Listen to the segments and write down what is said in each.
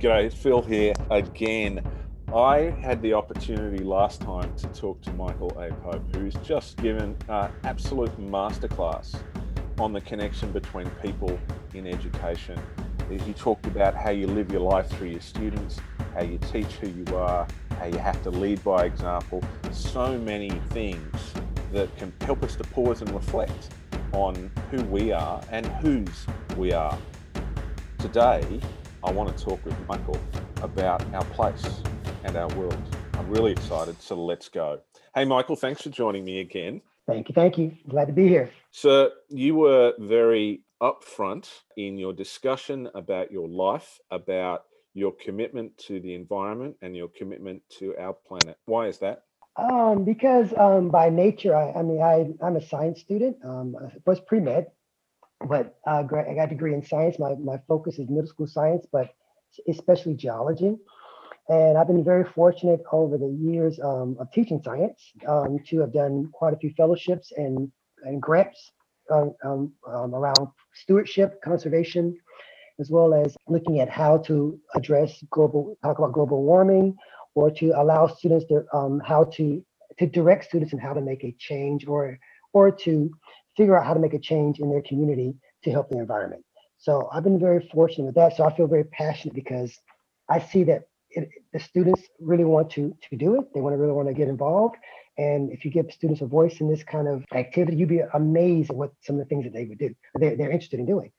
G'day, Phil here again. I had the opportunity last time to talk to Michael A. Pope, who's just given an absolute masterclass on the connection between people in education. He talked about how you live your life through your students, how you teach who you are, how you have to lead by example. So many things that can help us to pause and reflect on who we are and whose we are. Today, I want to talk with Michael about our place and our world. I'm really excited, so let's go. Hey, Michael, thanks for joining me again. Thank you. Thank you. Glad to be here. So, you were very upfront in your discussion about your life, about your commitment to the environment and your commitment to our planet. Why is that? Um, because um, by nature, I, I, mean, I, I'm a science student. Um, I was pre med, but uh, I got a degree in science. My, my focus is middle school science, but especially geology. And I've been very fortunate over the years um, of teaching science um, to have done quite a few fellowships and, and grants um, um, um, around stewardship, conservation, as well as looking at how to address global, talk about global warming, or to allow students to um, how to to direct students and how to make a change, or or to figure out how to make a change in their community to help the environment. So I've been very fortunate with that. So I feel very passionate because I see that it, the students really want to to do it. They want to really want to get involved. And if you give students a voice in this kind of activity, you'd be amazed at what some of the things that they would do. They're, they're interested in doing.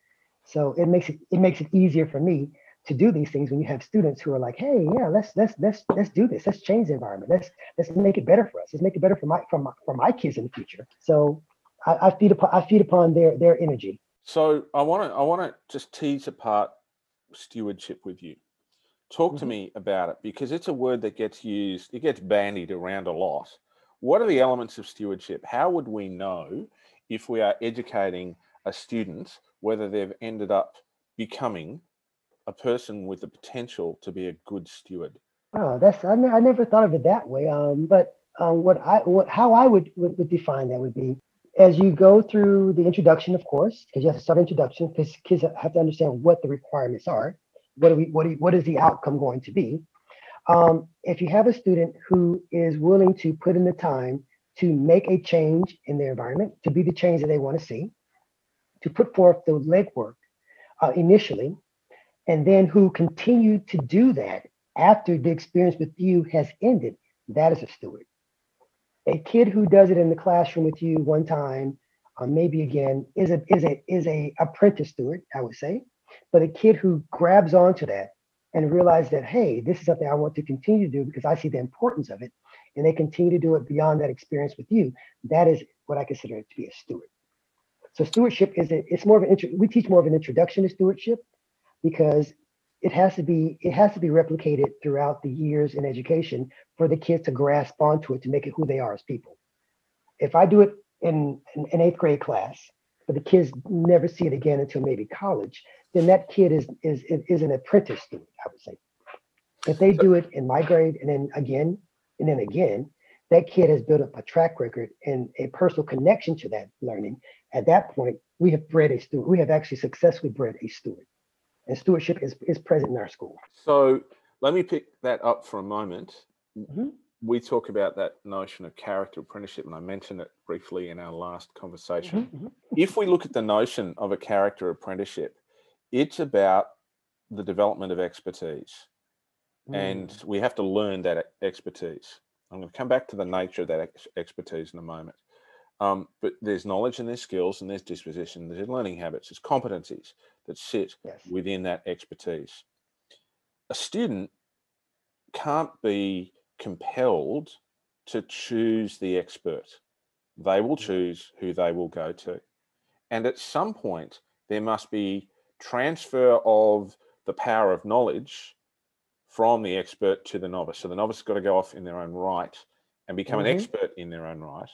So it makes it it makes it easier for me to do these things when you have students who are like, hey, yeah, let's let's let's let's do this. Let's change the environment. Let's let's make it better for us. Let's make it better for my for my, for my kids in the future. So I, I feed upon I feed upon their their energy. So I want to I want to just tease apart stewardship with you. Talk mm-hmm. to me about it because it's a word that gets used, it gets bandied around a lot. What are the elements of stewardship? How would we know if we are educating a student whether they've ended up becoming a person with the potential to be a good steward? Oh, that's I, ne- I never thought of it that way. Um, but um, what I what how I would, would would define that would be as you go through the introduction, of course, because you have to start introduction because kids have to understand what the requirements are. What do we what do, what is the outcome going to be? Um, if you have a student who is willing to put in the time to make a change in their environment, to be the change that they want to see, to put forth the legwork uh, initially, and then who continue to do that after the experience with you has ended, that is a steward. A kid who does it in the classroom with you one time, uh, maybe again, is a is a is a apprentice steward, I would say. But a kid who grabs onto that and realizes that, hey, this is something I want to continue to do because I see the importance of it, and they continue to do it beyond that experience with you, that is what I consider to be a steward. So stewardship is a, it's more of an intro, we teach more of an introduction to stewardship because it has to be it has to be replicated throughout the years in education for the kids to grasp onto it to make it who they are as people. If I do it in an eighth grade class, but the kids never see it again until maybe college, then that kid is is is an apprentice student, I would say. If they do it in my grade and then again and then again, that kid has built up a track record and a personal connection to that learning. At that point, we have bred a student. We have actually successfully bred a student, and stewardship is, is present in our school. So let me pick that up for a moment. Mm-hmm. We talk about that notion of character apprenticeship, and I mentioned it briefly in our last conversation. Mm-hmm. mm-hmm. if we look at the notion of a character apprenticeship, it's about the development of expertise, mm. and we have to learn that expertise. I'm going to come back to the nature of that ex- expertise in a moment. Um, but there's knowledge and there's skills and there's disposition, there's learning habits, there's competencies that sit yes. within that expertise. A student can't be compelled to choose the expert. They will choose who they will go to. And at some point, there must be transfer of the power of knowledge from the expert to the novice. So the novice has got to go off in their own right and become mm-hmm. an expert in their own right.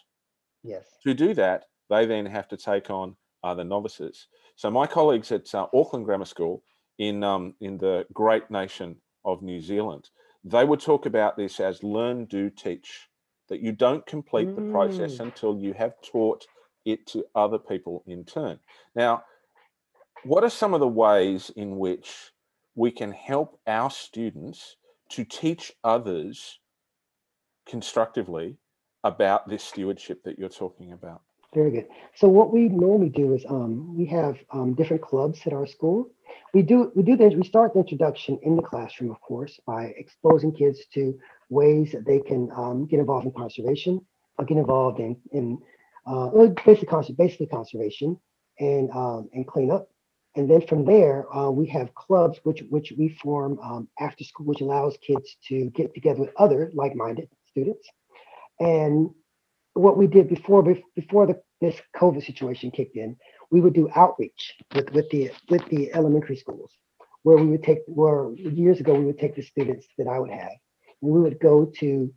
Yes. To do that, they then have to take on other novices. So my colleagues at uh, Auckland Grammar School in um, in the great nation of New Zealand, they would talk about this as learn, do, teach. That you don't complete mm. the process mm. until you have taught it to other people in turn. Now, what are some of the ways in which we can help our students to teach others constructively about this stewardship that you're talking about? Very good. So what we normally do is um, we have um, different clubs at our school. We do we do this. We start the introduction in the classroom, of course, by exposing kids to ways that they can um, get involved in conservation, or get involved in in uh, basically basically conservation and um, and cleanup. And then from there, uh, we have clubs which which we form um, after school, which allows kids to get together with other like-minded students. And what we did before before the, this COVID situation kicked in, we would do outreach with, with the with the elementary schools, where we would take where years ago we would take the students that I would have, and we would go to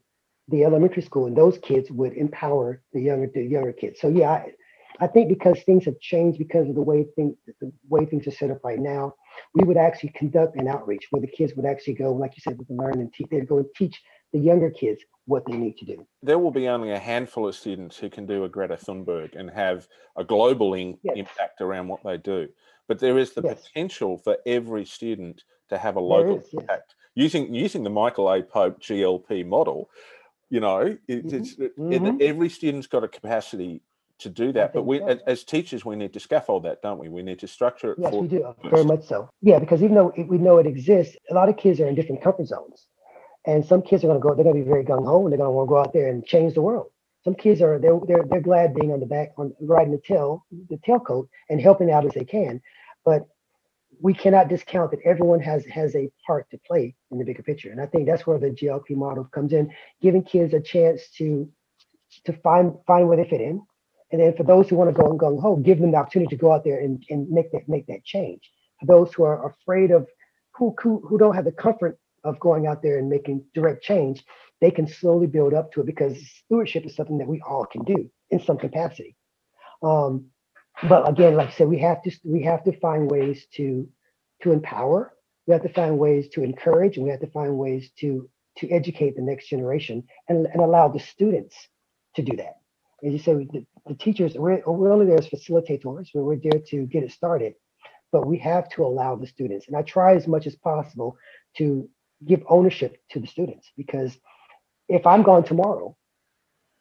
the elementary school, and those kids would empower the younger the younger kids. So yeah, I, I think because things have changed because of the way things the way things are set up right now, we would actually conduct an outreach where the kids would actually go, like you said, with the learn and teach. They'd go and teach the younger kids what they need to do. There will be only a handful of students who can do a Greta Thunberg and have a global in- yes. impact around what they do. But there is the yes. potential for every student to have a local is, impact. Yes. Using using the Michael A. Pope GLP model, you know, it, mm-hmm. it's mm-hmm. every student's got a capacity to do that. But we, so. as, teachers, we need to scaffold that, don't we? We need to structure it. Yes, we do very much so. Yeah, because even though we know it exists, a lot of kids are in different comfort zones. And some kids are going to go, they're going to be very gung ho and they're going to want to go out there and change the world. Some kids are, they're, they're, they're glad being on the back, on riding the tail, the tailcoat and helping out as they can. But we cannot discount that everyone has has a part to play in the bigger picture. And I think that's where the GLP model comes in, giving kids a chance to to find find where they fit in. And then for those who want to go and gung ho, give them the opportunity to go out there and, and make that make that change. For those who are afraid of who, who who don't have the comfort of going out there and making direct change, they can slowly build up to it because stewardship is something that we all can do in some capacity. Um, but again, like I said, we have to we have to find ways to to empower. We have to find ways to encourage, and we have to find ways to to educate the next generation and, and allow the students to do that. As you say, the, the teachers we're, we're only there as facilitators. We're, we're there to get it started, but we have to allow the students. And I try as much as possible to give ownership to the students because if I'm gone tomorrow,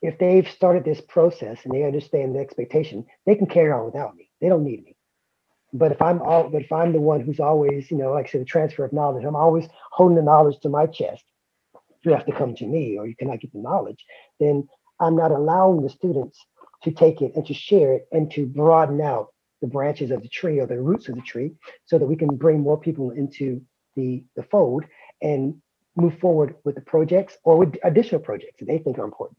if they've started this process and they understand the expectation, they can carry on without me. They don't need me. But if I'm all, but if I'm the one who's always, you know, like I said, the transfer of knowledge, I'm always holding the knowledge to my chest. You have to come to me, or you cannot get the knowledge. Then I'm not allowing the students to take it and to share it and to broaden out the branches of the tree or the roots of the tree, so that we can bring more people into the the fold and move forward with the projects or with additional projects that they think are important.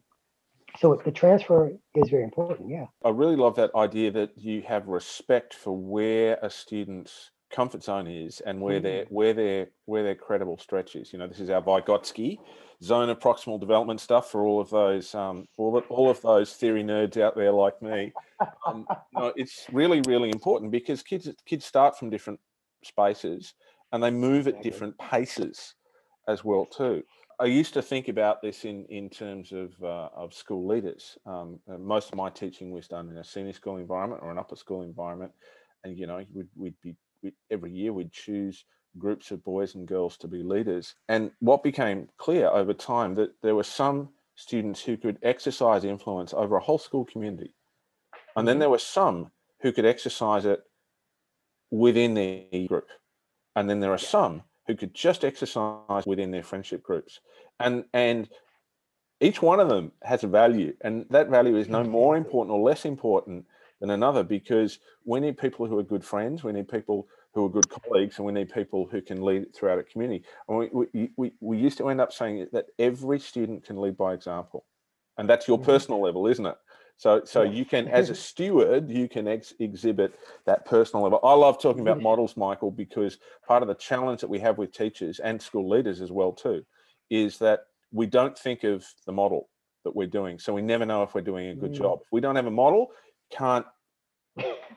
So the transfer is very important. Yeah. I really love that idea that you have respect for where a student's comfort zone is and where mm. their where their where their credible stretch is. You know, this is our Vygotsky zone of proximal development stuff for all of those um, all of, all of those theory nerds out there like me. Um, you know, it's really really important because kids kids start from different spaces and they move at different paces as well too. I used to think about this in in terms of uh, of school leaders. Um, uh, most of my teaching was done in a senior school environment or an upper school environment, and you know we'd, we'd be we'd, every year we'd choose groups of boys and girls to be leaders. And what became clear over time that there were some students who could exercise influence over a whole school community, and then mm-hmm. there were some who could exercise it within their group. And then there are some who could just exercise within their friendship groups. And and each one of them has a value, and that value is no more important or less important than another because we need people who are good friends, we need people who are good colleagues, and we need people who can lead throughout a community. And we, we, we, we used to end up saying that every student can lead by example. And that's your mm-hmm. personal level, isn't it? So, so you can, as a steward, you can ex- exhibit that personal level. I love talking about models, Michael, because part of the challenge that we have with teachers and school leaders as well too, is that we don't think of the model that we're doing. So we never know if we're doing a good mm. job. If we don't have a model, can't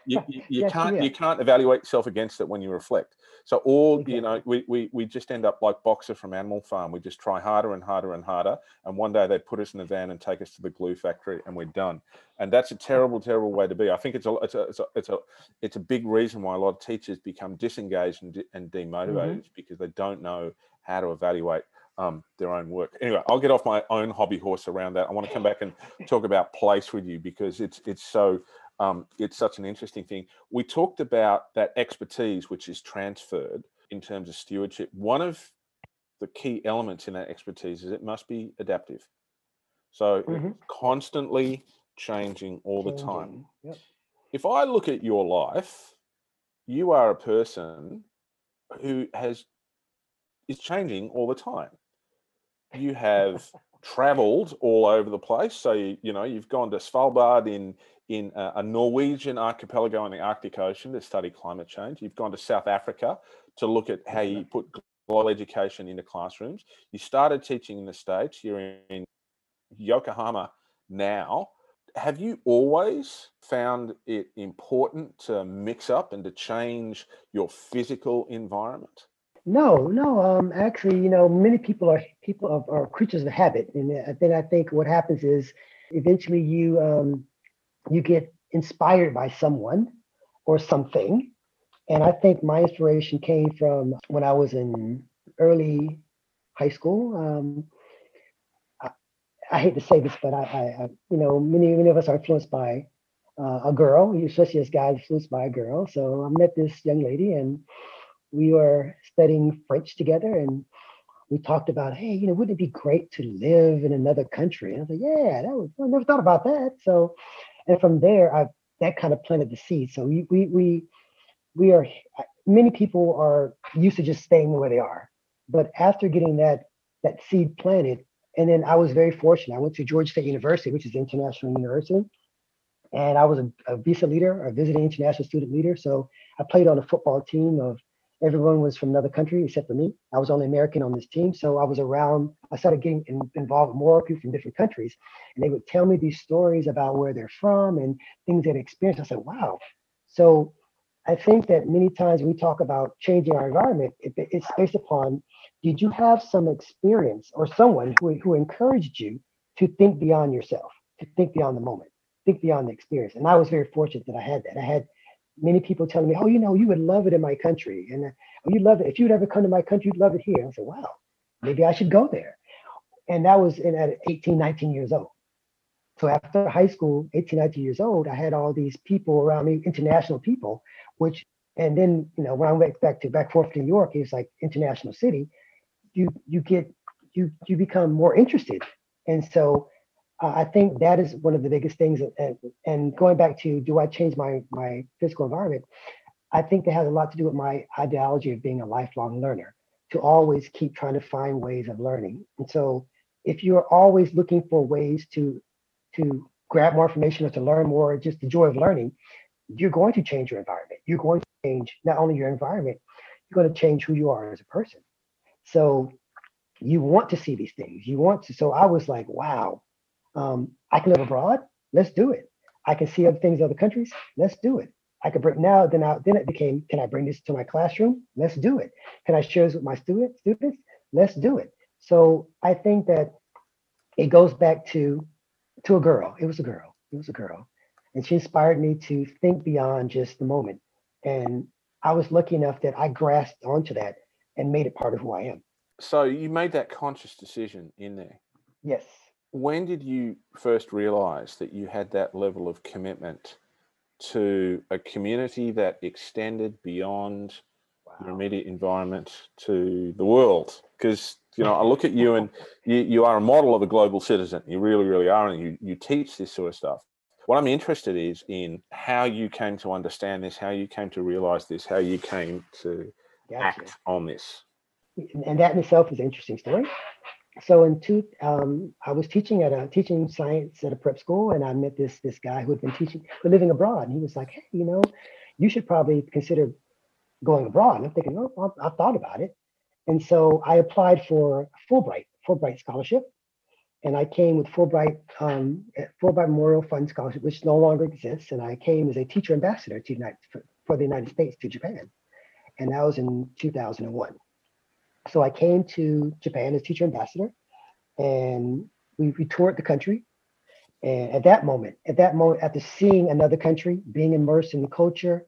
you, you, you yes, can't yeah. you can't evaluate yourself against it when you reflect. So all okay. you know, we, we we just end up like Boxer from Animal Farm. We just try harder and harder and harder, and one day they put us in a van and take us to the glue factory, and we're done. And that's a terrible, terrible way to be. I think it's a it's a it's a it's a, it's a big reason why a lot of teachers become disengaged and, de- and demotivated mm-hmm. because they don't know how to evaluate um, their own work. Anyway, I'll get off my own hobby horse around that. I want to come back and talk about place with you because it's it's so um, it's such an interesting thing. We talked about that expertise which is transferred in terms of stewardship. One of the key elements in that expertise is it must be adaptive. So mm-hmm. constantly changing all changing. the time. Yep. If I look at your life, you are a person who has is changing all the time. You have traveled all over the place. So you, you know you've gone to Svalbard in in a, Norwegian archipelago in the Arctic Ocean to study climate change. You've gone to South Africa to look at how you put global education into classrooms. You started teaching in the States. You're in Yokohama now. Have you always found it important to mix up and to change your physical environment? No, no. Um, actually, you know, many people are people are, are creatures of habit, and then I think what happens is eventually you um, you get inspired by someone or something, and I think my inspiration came from when I was in early high school. Um, I, I, hate to say this, but I, I, you know, many many of us are influenced by uh, a girl, especially as guys influenced by a girl. So I met this young lady and we were studying French together and we talked about, hey, you know, wouldn't it be great to live in another country? And I was like, yeah, that was, I never thought about that. So, and from there, I that kind of planted the seed. So we we we we are many people are used to just staying where they are, but after getting that that seed planted, and then I was very fortunate. I went to Georgia State University, which is an international university, and I was a, a visa leader, a visiting international student leader. So I played on a football team of everyone was from another country except for me. I was only American on this team. So I was around, I started getting in, involved more people from different countries. And they would tell me these stories about where they're from and things they'd experienced. I said, wow. So I think that many times we talk about changing our environment, it, it's based upon did you have some experience or someone who, who encouraged you to think beyond yourself, to think beyond the moment, think beyond the experience? And I was very fortunate that I had that. I had many people telling me, "Oh, you know, you would love it in my country, and uh, oh, you love it. If you'd ever come to my country, you'd love it here." I said, "Wow, maybe I should go there." And that was in, at 18, 19 years old. So after high school, 18, 19 years old, I had all these people around me, international people, which, and then you know, when I went back to back forth to New York, it's like international city. You you get you you become more interested, and so uh, I think that is one of the biggest things. And, and going back to, do I change my my physical environment? I think that has a lot to do with my ideology of being a lifelong learner, to always keep trying to find ways of learning. And so, if you're always looking for ways to to grab more information or to learn more, just the joy of learning, you're going to change your environment. You're going to change not only your environment, you're going to change who you are as a person. So you want to see these things. You want to. So I was like, wow, um, I can live abroad. Let's do it. I can see other things in other countries. Let's do it. I could bring now. Then I, then it became, can I bring this to my classroom? Let's do it. Can I share this with my students? Students, let's do it. So I think that it goes back to to a girl. It was a girl. It was a girl, and she inspired me to think beyond just the moment. And I was lucky enough that I grasped onto that and made it part of who I am. So you made that conscious decision in there. Yes when did you first realize that you had that level of commitment to a community that extended beyond wow. your immediate environment to the world? Because you know, I look at you and you, you are a model of a global citizen. You really, really are, and you, you teach this sort of stuff. What I'm interested is in how you came to understand this, how you came to realize this, how you came to gotcha. act on this. And that in itself is an interesting story so in two, um, I was teaching at a teaching science at a prep school, and I met this this guy who had been teaching, but living abroad, and he was like, "Hey, you know, you should probably consider going abroad." And I'm thinking, "Oh, I, I thought about it," and so I applied for Fulbright Fulbright scholarship, and I came with Fulbright um, Fulbright Memorial Fund scholarship, which no longer exists, and I came as a teacher ambassador to United, for, for the United States to Japan, and that was in 2001. So I came to Japan as teacher ambassador, and we, we toured the country. And at that moment, at that moment, after seeing another country, being immersed in the culture,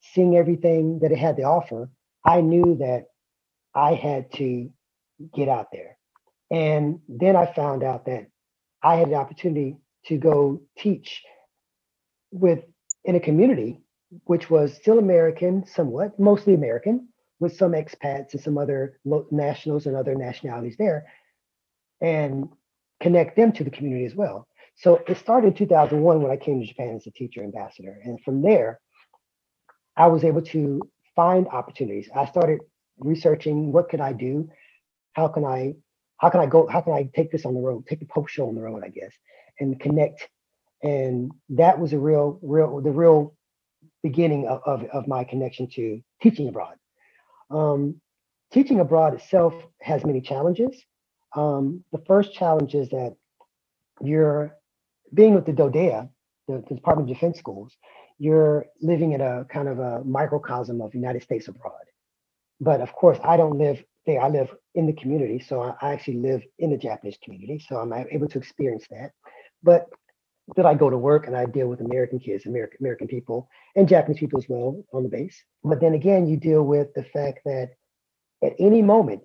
seeing everything that it had to offer, I knew that I had to get out there. And then I found out that I had the opportunity to go teach with in a community which was still American, somewhat, mostly American, with some expats and some other nationals and other nationalities there, and connect them to the community as well. So it started in 2001 when I came to Japan as a teacher ambassador. And from there, I was able to find opportunities. I started researching what could I do? How can I how can I go, how can I take this on the road, take the Pope show on the road, I guess, and connect. And that was a real, real, the real beginning of, of, of my connection to teaching abroad. Um, teaching abroad itself has many challenges. Um, the first challenge is that you're being with the DODEA, the, the, Department of Defense schools, you're living in a kind of a microcosm of United States abroad. But of course, I don't live there. I live in the community, so I, I actually live in the Japanese community, so I'm able to experience that. But that I go to work and I deal with American kids, American American people, and Japanese people as well on the base. But then again, you deal with the fact that at any moment,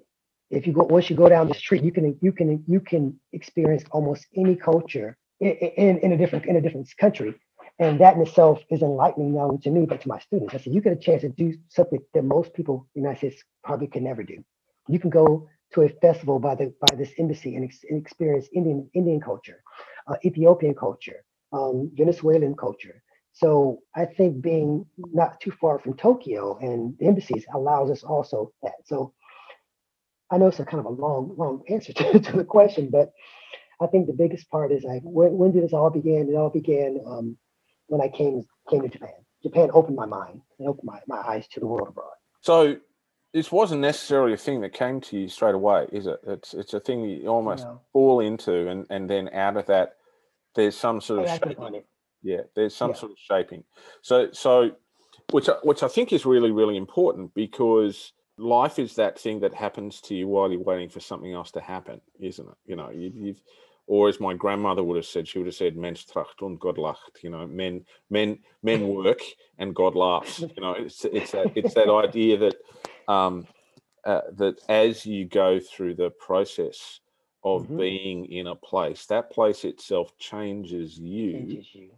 if you go once you go down the street, you can you can you can experience almost any culture in, in, in a different in a different country. And that in itself is enlightening not only to me, but to my students. I said, you get a chance to do something that most people in the United States probably can never do. You can go to a festival by the by this embassy and, ex- and experience Indian Indian culture, uh, Ethiopian culture, um, Venezuelan culture. So I think being not too far from Tokyo and the embassies allows us also that. So I know it's a kind of a long, long answer to, to the question, but I think the biggest part is like when, when did this all begin? It all began um, when I came came to Japan. Japan opened my mind and opened my, my eyes to the world abroad. So this wasn't necessarily a thing that came to you straight away, is it? It's it's a thing you almost no. fall into, and and then out of that, there's some sort of shaping. Yeah, there's some yeah. sort of shaping. So so, which which I think is really really important because life is that thing that happens to you while you're waiting for something else to happen, isn't it? You know, you, you've or as my grandmother would have said, she would have said, "Mens tracht und Gott lacht." You know, men, men, men work and God laughs. You know, it's it's that it's that idea that um, uh, that as you go through the process of mm-hmm. being in a place, that place itself changes you. changes you.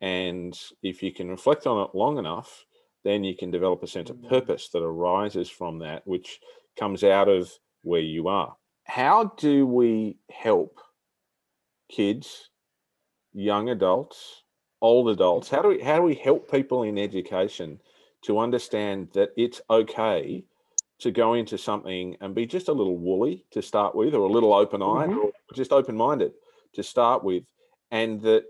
And if you can reflect on it long enough, then you can develop a sense of mm-hmm. purpose that arises from that, which comes out of where you are. How do we help kids, young adults, old adults? How do we how do we help people in education to understand that it's okay to go into something and be just a little woolly to start with, or a little open eyed, mm-hmm. or just open minded to start with, and that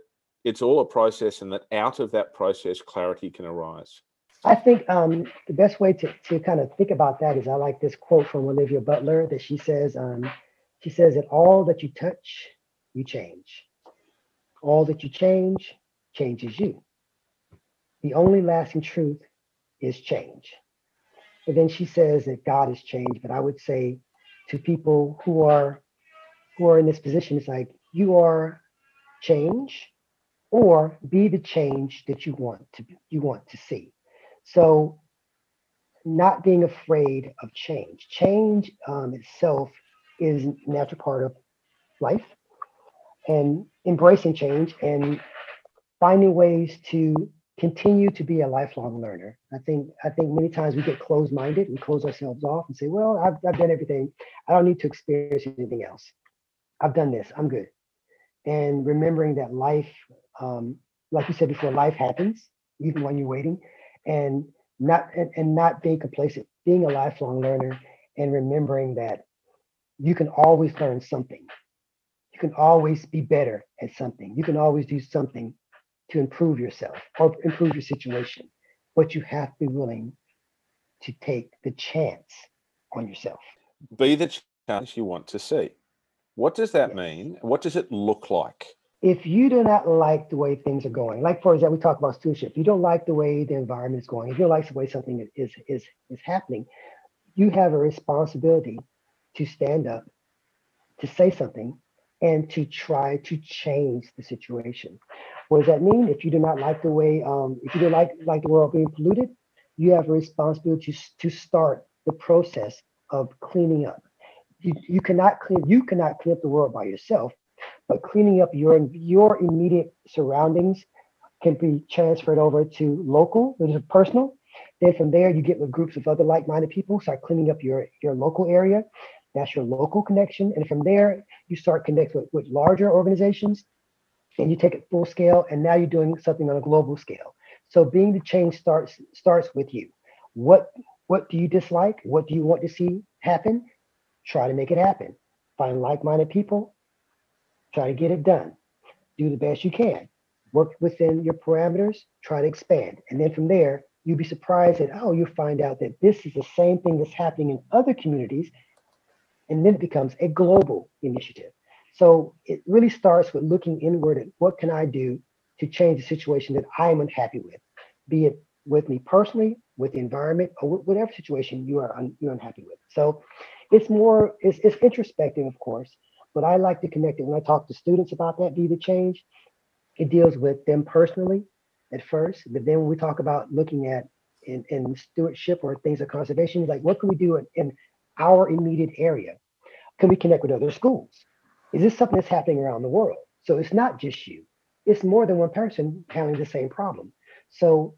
it's all a process, and that out of that process, clarity can arise. I think um, the best way to, to kind of think about that is I like this quote from Olivia Butler that she says, um, she says that all that you touch you change. All that you change changes you. The only lasting truth is change. And then she says that God has changed, but I would say to people who are who are in this position, it's like you are change or be the change that you want to you want to see. So not being afraid of change. Change um, itself is a natural part of life and embracing change and finding ways to continue to be a lifelong learner. I think I think many times we get closed-minded and close ourselves off and say, well, I've, I've done everything. I don't need to experience anything else. I've done this. I'm good. And remembering that life, um, like you said before, life happens even when you're waiting, and not and, and not being complacent, being a lifelong learner, and remembering that you can always learn something you can always be better at something. You can always do something to improve yourself or improve your situation, but you have to be willing to take the chance on yourself. Be the chance you want to see. What does that yes. mean? What does it look like? If you do not like the way things are going, like for example, we talk about stewardship. If you don't like the way the environment is going, if you don't like the way something is is is happening, you have a responsibility to stand up, to say something, and to try to change the situation. What does that mean? If you do not like the way, um, if you don't like like the world being polluted, you have a responsibility to, to start the process of cleaning up. You, you cannot clean you cannot clean up the world by yourself, but cleaning up your your immediate surroundings can be transferred over to local, which is personal. Then from there, you get with groups of other like-minded people, start cleaning up your your local area. That's your local connection, and from there, you start connecting with, with larger organizations, and you take it full scale. And now you're doing something on a global scale. So being the change starts starts with you. What what do you dislike? What do you want to see happen? Try to make it happen. Find like-minded people. Try to get it done. Do the best you can. Work within your parameters. Try to expand. And then from there, you'd be surprised that, oh, you find out that this is the same thing that's happening in other communities. And then it becomes a global initiative. So it really starts with looking inward at what can I do to change the situation that I am unhappy with, be it with me personally, with the environment, or whatever situation you are un, you're unhappy with. So it's more it's, it's introspective, of course, but I like to connect it when I talk to students about that be the change. It deals with them personally at first, but then when we talk about looking at in, in stewardship or things of conservation, like what can we do in, in our immediate area? Can we connect with other schools? Is this something that's happening around the world? So it's not just you it's more than one person having the same problem. So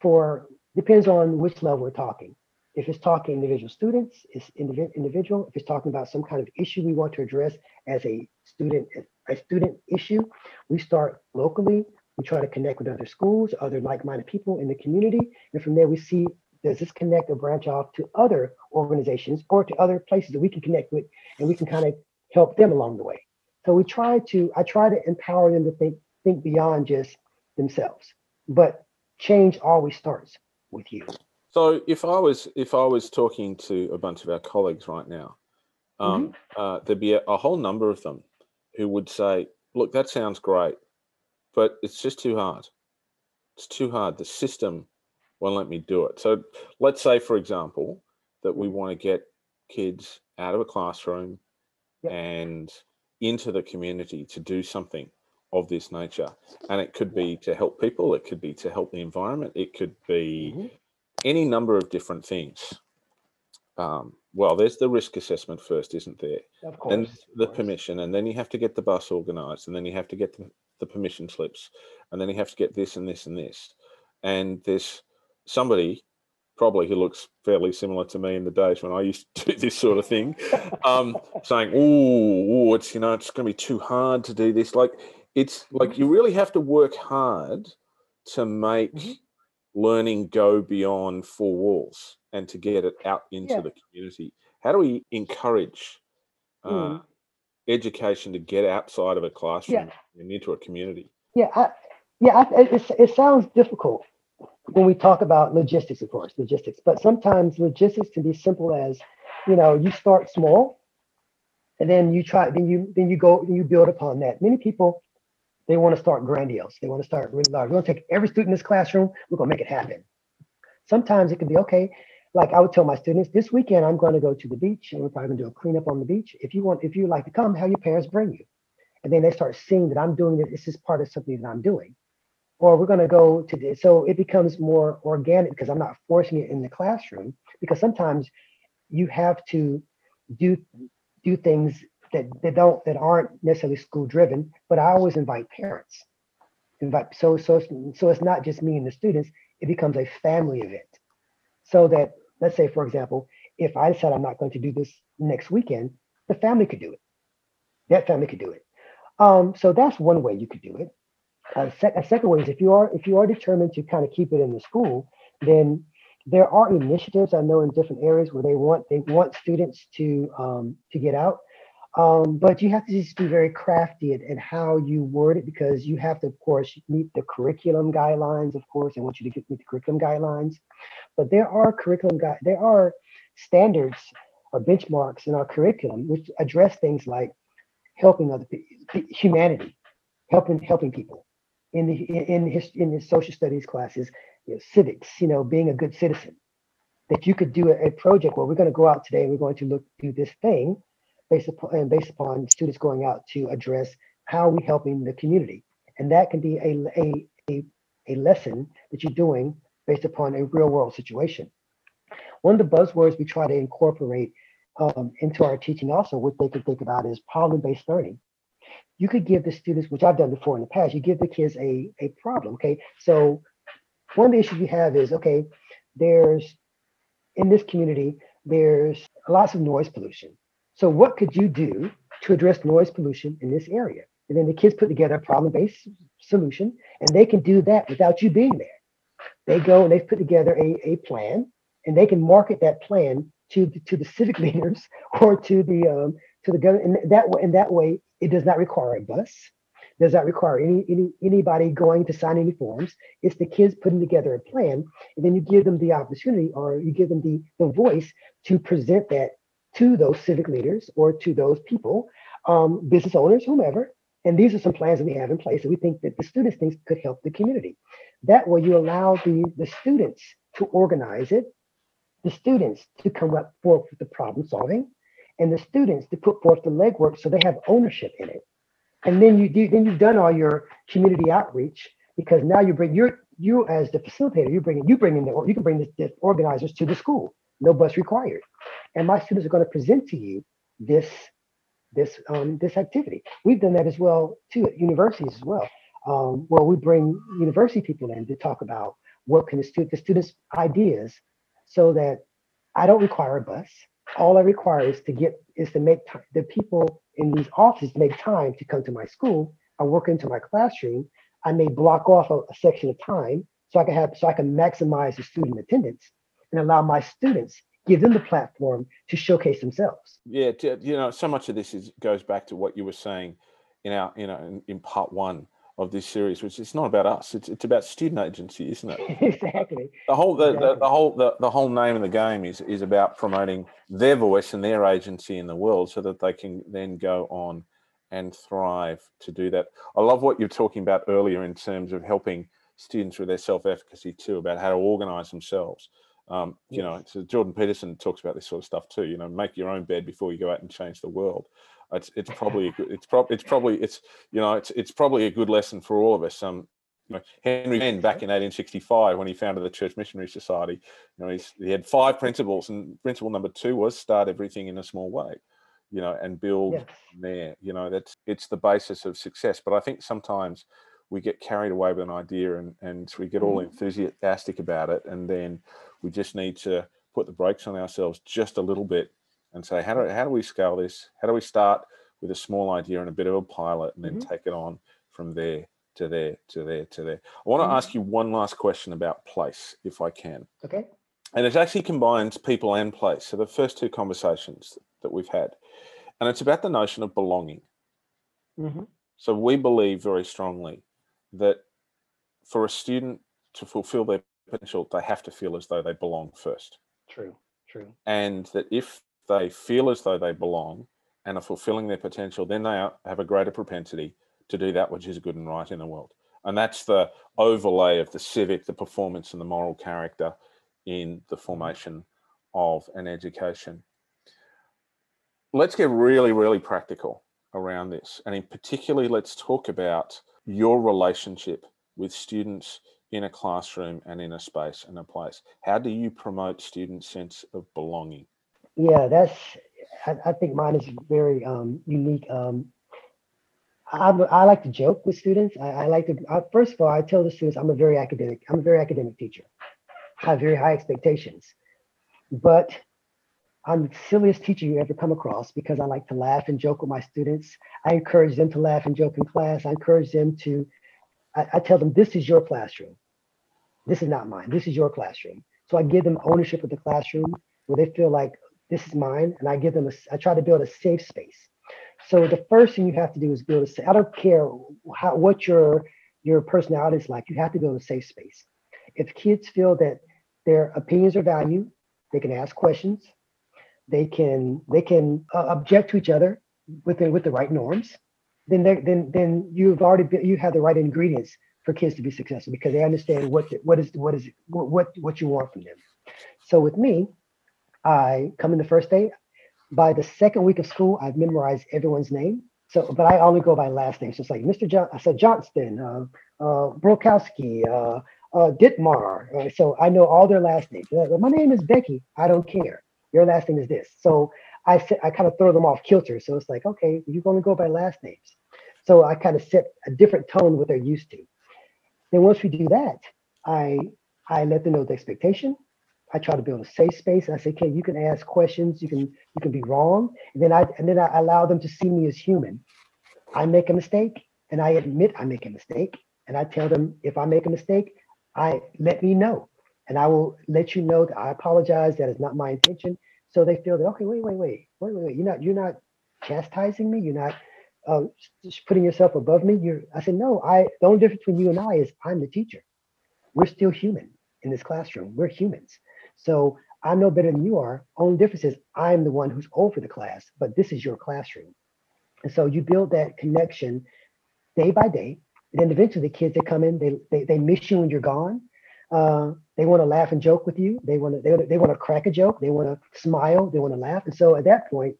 for depends on which level we're talking. If it's talking individual students, it's individual. If it's talking about some kind of issue we want to address as a student, a student issue, we start locally. We try to connect with other schools, other like-minded people in the community, and from there we see does this connect or branch off to other organizations or to other places that we can connect with, and we can kind of help them along the way. So we try to, I try to empower them to think think beyond just themselves. But change always starts with you. So if I was if I was talking to a bunch of our colleagues right now, um, mm-hmm. uh, there'd be a, a, whole number of them who would say, "Look, that sounds great, but it's just too hard. It's too hard. The system won't let me do it." So let's say, for example, that we want to get kids out of a classroom yep. and into the community to do something of this nature. And it could be to help people, it could be to help the environment, it could be mm-hmm. any number of different things. Um, well, there's the risk assessment first, isn't there? Of course. And the permission, and then you have to get the bus organised, and then you have to get the, the permission slips, and then you have to get this and this and this. And there's somebody probably who looks fairly similar to me in the days when I used to do this sort of thing, um, saying, "Oh, it's you know, it's going to be too hard to do this." Like it's like you really have to work hard to make mm-hmm. learning go beyond four walls and to get it out into yeah. the community. How do we encourage uh, mm. education to get outside of a classroom yeah. and into a community? Yeah, I, yeah, I, it, it sounds difficult when we talk about logistics, of course, logistics. But sometimes logistics can be simple as, you know, you start small, and then you try, then you then you go, then you build upon that. Many people they want to start grandiose. They want to start really large. We're going to take every student in this classroom. We're going to make it happen. Sometimes it can be okay. Like I would tell my students, this weekend I'm going to go to the beach and we're probably going to do a cleanup on the beach. If you want, if you like to come, have your parents bring you. And then they start seeing that I'm doing it. This is part of something that I'm doing. Or we're going to go to this. So it becomes more organic because I'm not forcing it in the classroom. Because sometimes you have to do do things that, that don't that aren't necessarily school driven, but I always invite parents. Invite so so so it's not just me and the students. It becomes a family event. So that let's say for example, if I decide I'm not going to do this next weekend, the family could do it. That family could do it. Um, so that's one way you could do it. A, sec- a second way is if you are if you are determined to kind of keep it in the school, then there are initiatives I know in different areas where they want they want students to um, to get out. Um, but you have to just be very crafty in, in, how you word it because you have to, of course, meet the curriculum guidelines. Of course, I want you to get, meet the curriculum guidelines. But there are curriculum guide, there are standards or benchmarks in our curriculum which address things like helping other people, humanity, helping helping people in the in his in his social studies classes, you know, civics, you know, being a good citizen. That you could do a, a project where we're going to go out today and we're going to look do this thing based upon and based upon students going out to address how are we helping the community. And that can be a, a, a, a lesson that you're doing based upon a real world situation. One of the buzzwords we try to incorporate um, into our teaching also, what they can think about is problem-based learning. You could give the students, which I've done before in the past, you give the kids a, a problem, okay? So one of the issues we have is, okay, there's, in this community, there's lots of noise pollution. So what could you do to address noise pollution in this area? And then the kids put together a problem-based solution, and they can do that without you being there. They go and they put together a, a plan, and they can market that plan to the, to the civic leaders or to the um, to the government. And that way, in that way, it does not require a bus. Does not require any, any anybody going to sign any forms. It's the kids putting together a plan, and then you give them the opportunity, or you give them the the voice to present that to those civic leaders or to those people, um, business owners, whomever. And these are some plans that we have in place that we think that the students think could help the community. That way, you allow the the students to organize it the students to come up forth the problem solving and the students to put forth the legwork so they have ownership in it. And then you do, then you've done all your community outreach because now you bring your you as the facilitator, you bring you bring in the or you can bring the, the organizers to the school, no bus required. And my students are going to present to you this this um, this activity. We've done that as well too at universities as well, um, where we bring university people in to talk about what can the, stu- the students' ideas so that I don't require a bus. All I require is to get is to make t- the people in these offices make time to come to my school. I work into my classroom. I may block off a, a section of time so I can have so I can maximize the student attendance and allow my students give them the platform to showcase themselves. Yeah, you know, so much of this is goes back to what you were saying in our, you know, in, in part one of this series, which it's not about us. It's it's about student agency, isn't it? exactly. The whole the, exactly. the, the, whole the, the whole name of the game is is about promoting their voice and their agency in the world, so that they can then go on and thrive to do that. I love what you're talking about earlier in terms of helping students with their self-efficacy too, about how to organize themselves. Um, you yes. know, so Jordan Peterson talks about this sort of stuff too. You know, make your own bed before you go out and change the world it's it's probably it's probably it's probably it's you know it's it's probably a good lesson for all of us. Um, you know, Henry Venn back in 1865 when he founded the Church Missionary Society, you know, he had five principles, and principle number two was start everything in a small way, you know, and build yes. there. You know, that's it's the basis of success. But I think sometimes we get carried away with an idea and and we get all mm-hmm. enthusiastic about it, and then we just need to put the brakes on ourselves just a little bit and say, how do, how do we scale this? How do we start with a small idea and a bit of a pilot and then mm-hmm. take it on from there to there to there to there? I want to mm-hmm. ask you one last question about place, if I can. Okay. And it actually combines people and place. So the first two conversations that we've had, and it's about the notion of belonging. Mm-hmm. So we believe very strongly that for a student to fulfill their potential, they have to feel as though they belong first. True, true. And that if they feel as though they belong and are fulfilling their potential, then they have a greater propensity to do that which is good and right in the world. And that's the overlay of the civic, the performance, and the moral character in the formation of an education. Let's get really, really practical around this. And in particularly, let's talk about your relationship with students in a classroom and in a space and a place. How do you promote students' sense of belonging? Yeah, that's. I, I think mine is very um, unique. Um, I, I like to joke with students. I, I like to. I, first of all, I tell the students I'm a very academic. I'm a very academic teacher. I have very high expectations, but I'm the silliest teacher you ever come across because I like to laugh and joke with my students. I encourage them to laugh and joke in class. I encourage them to. I, I tell them this is your classroom. This is not mine. This is your classroom. So I give them ownership of the classroom where they feel like this is mine, and I give them a, I try to build a safe space. So the first thing you have to do is build a, I don't care how, what your, your personality is like, you have to build a safe space. If kids feel that their opinions are valued, they can ask questions, they can, they can uh, object to each other, within with the right norms, then then then you've already you have the right ingredients for kids to be successful because they understand what the, what is what is what what you want from them. So with me, I come in the first day. By the second week of school, I've memorized everyone's name. So, but I only go by last name. So it's like Mr. John, I said Johnston, uh, uh, Brokowski, uh, uh, Ditmar. Uh, so I know all their last names. Like, My name is Becky. I don't care. Your last name is this. So I I kind of throw them off kilter. So it's like, okay, you're going to go by last names. So I kind of set a different tone what they're used to. Then once we do that, I I let them know the expectation. I try to build a safe space. I say, okay, you can ask questions. You can you can be wrong. And then I and then I allow them to see me as human. I make a mistake, and I admit I make a mistake, and I tell them if I make a mistake, I let me know, and I will let you know that I apologize. That is not my intention. So they feel that okay, wait, wait, wait, wait, wait, wait. You're not you're not chastising me. You're not uh, putting yourself above me. You're. I said no. I the only difference between you and I is I'm the teacher. We're still human in this classroom. We're humans. So I'm no better than you are. Only difference is I'm the one who's over the class, but this is your classroom. And so you build that connection day by day. And then eventually the kids that come in, they they, they miss you when you're gone. Uh, they want to laugh and joke with you. They want to they, they want to crack a joke. They want to smile. They want to laugh. And so at that point,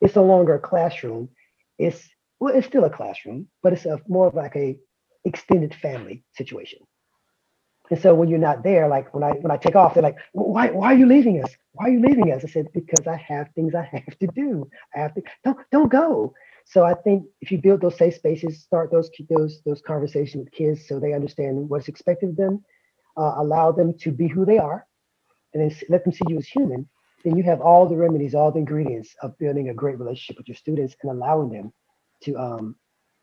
it's no longer a classroom. It's well, it's still a classroom, but it's a more of like a extended family situation. And so when you're not there, like when I when I take off, they're like, why why are you leaving us? Why are you leaving us? I said, because I have things I have to do. I have to don't don't go. So I think if you build those safe spaces, start those those those conversations with kids so they understand what's expected of them, uh, allow them to be who they are, and then let them see you as human, then you have all the remedies, all the ingredients of building a great relationship with your students and allowing them to um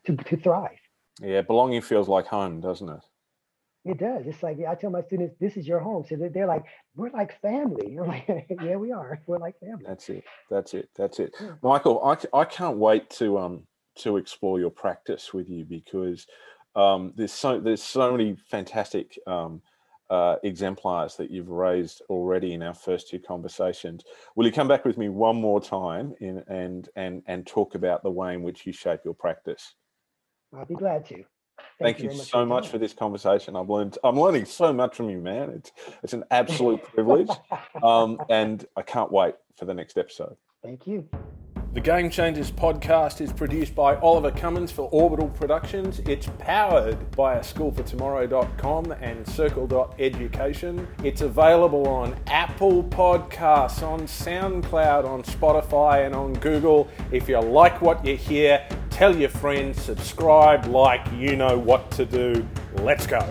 to, to thrive. Yeah, belonging feels like home, doesn't it? It does. It's like I tell my students, this is your home. So they're like, we're like family. You're like, yeah, we are. We're like family. That's it. That's it. That's it. Yeah. Michael, I, I can't wait to um to explore your practice with you because um, there's so there's so many fantastic um, uh, exemplars that you've raised already in our first two conversations. Will you come back with me one more time in, and and and talk about the way in which you shape your practice? I'll be glad to. Thank, Thank you, you so much, much for this conversation. I've learned I'm learning so much from you, man. It's it's an absolute privilege. Um, and I can't wait for the next episode. Thank you. The Game Changers podcast is produced by Oliver Cummins for Orbital Productions. It's powered by a schoolfortomorrow.com and circle.education. It's available on Apple Podcasts, on SoundCloud, on Spotify, and on Google. If you like what you hear, tell your friends, subscribe, like, you know what to do. Let's go.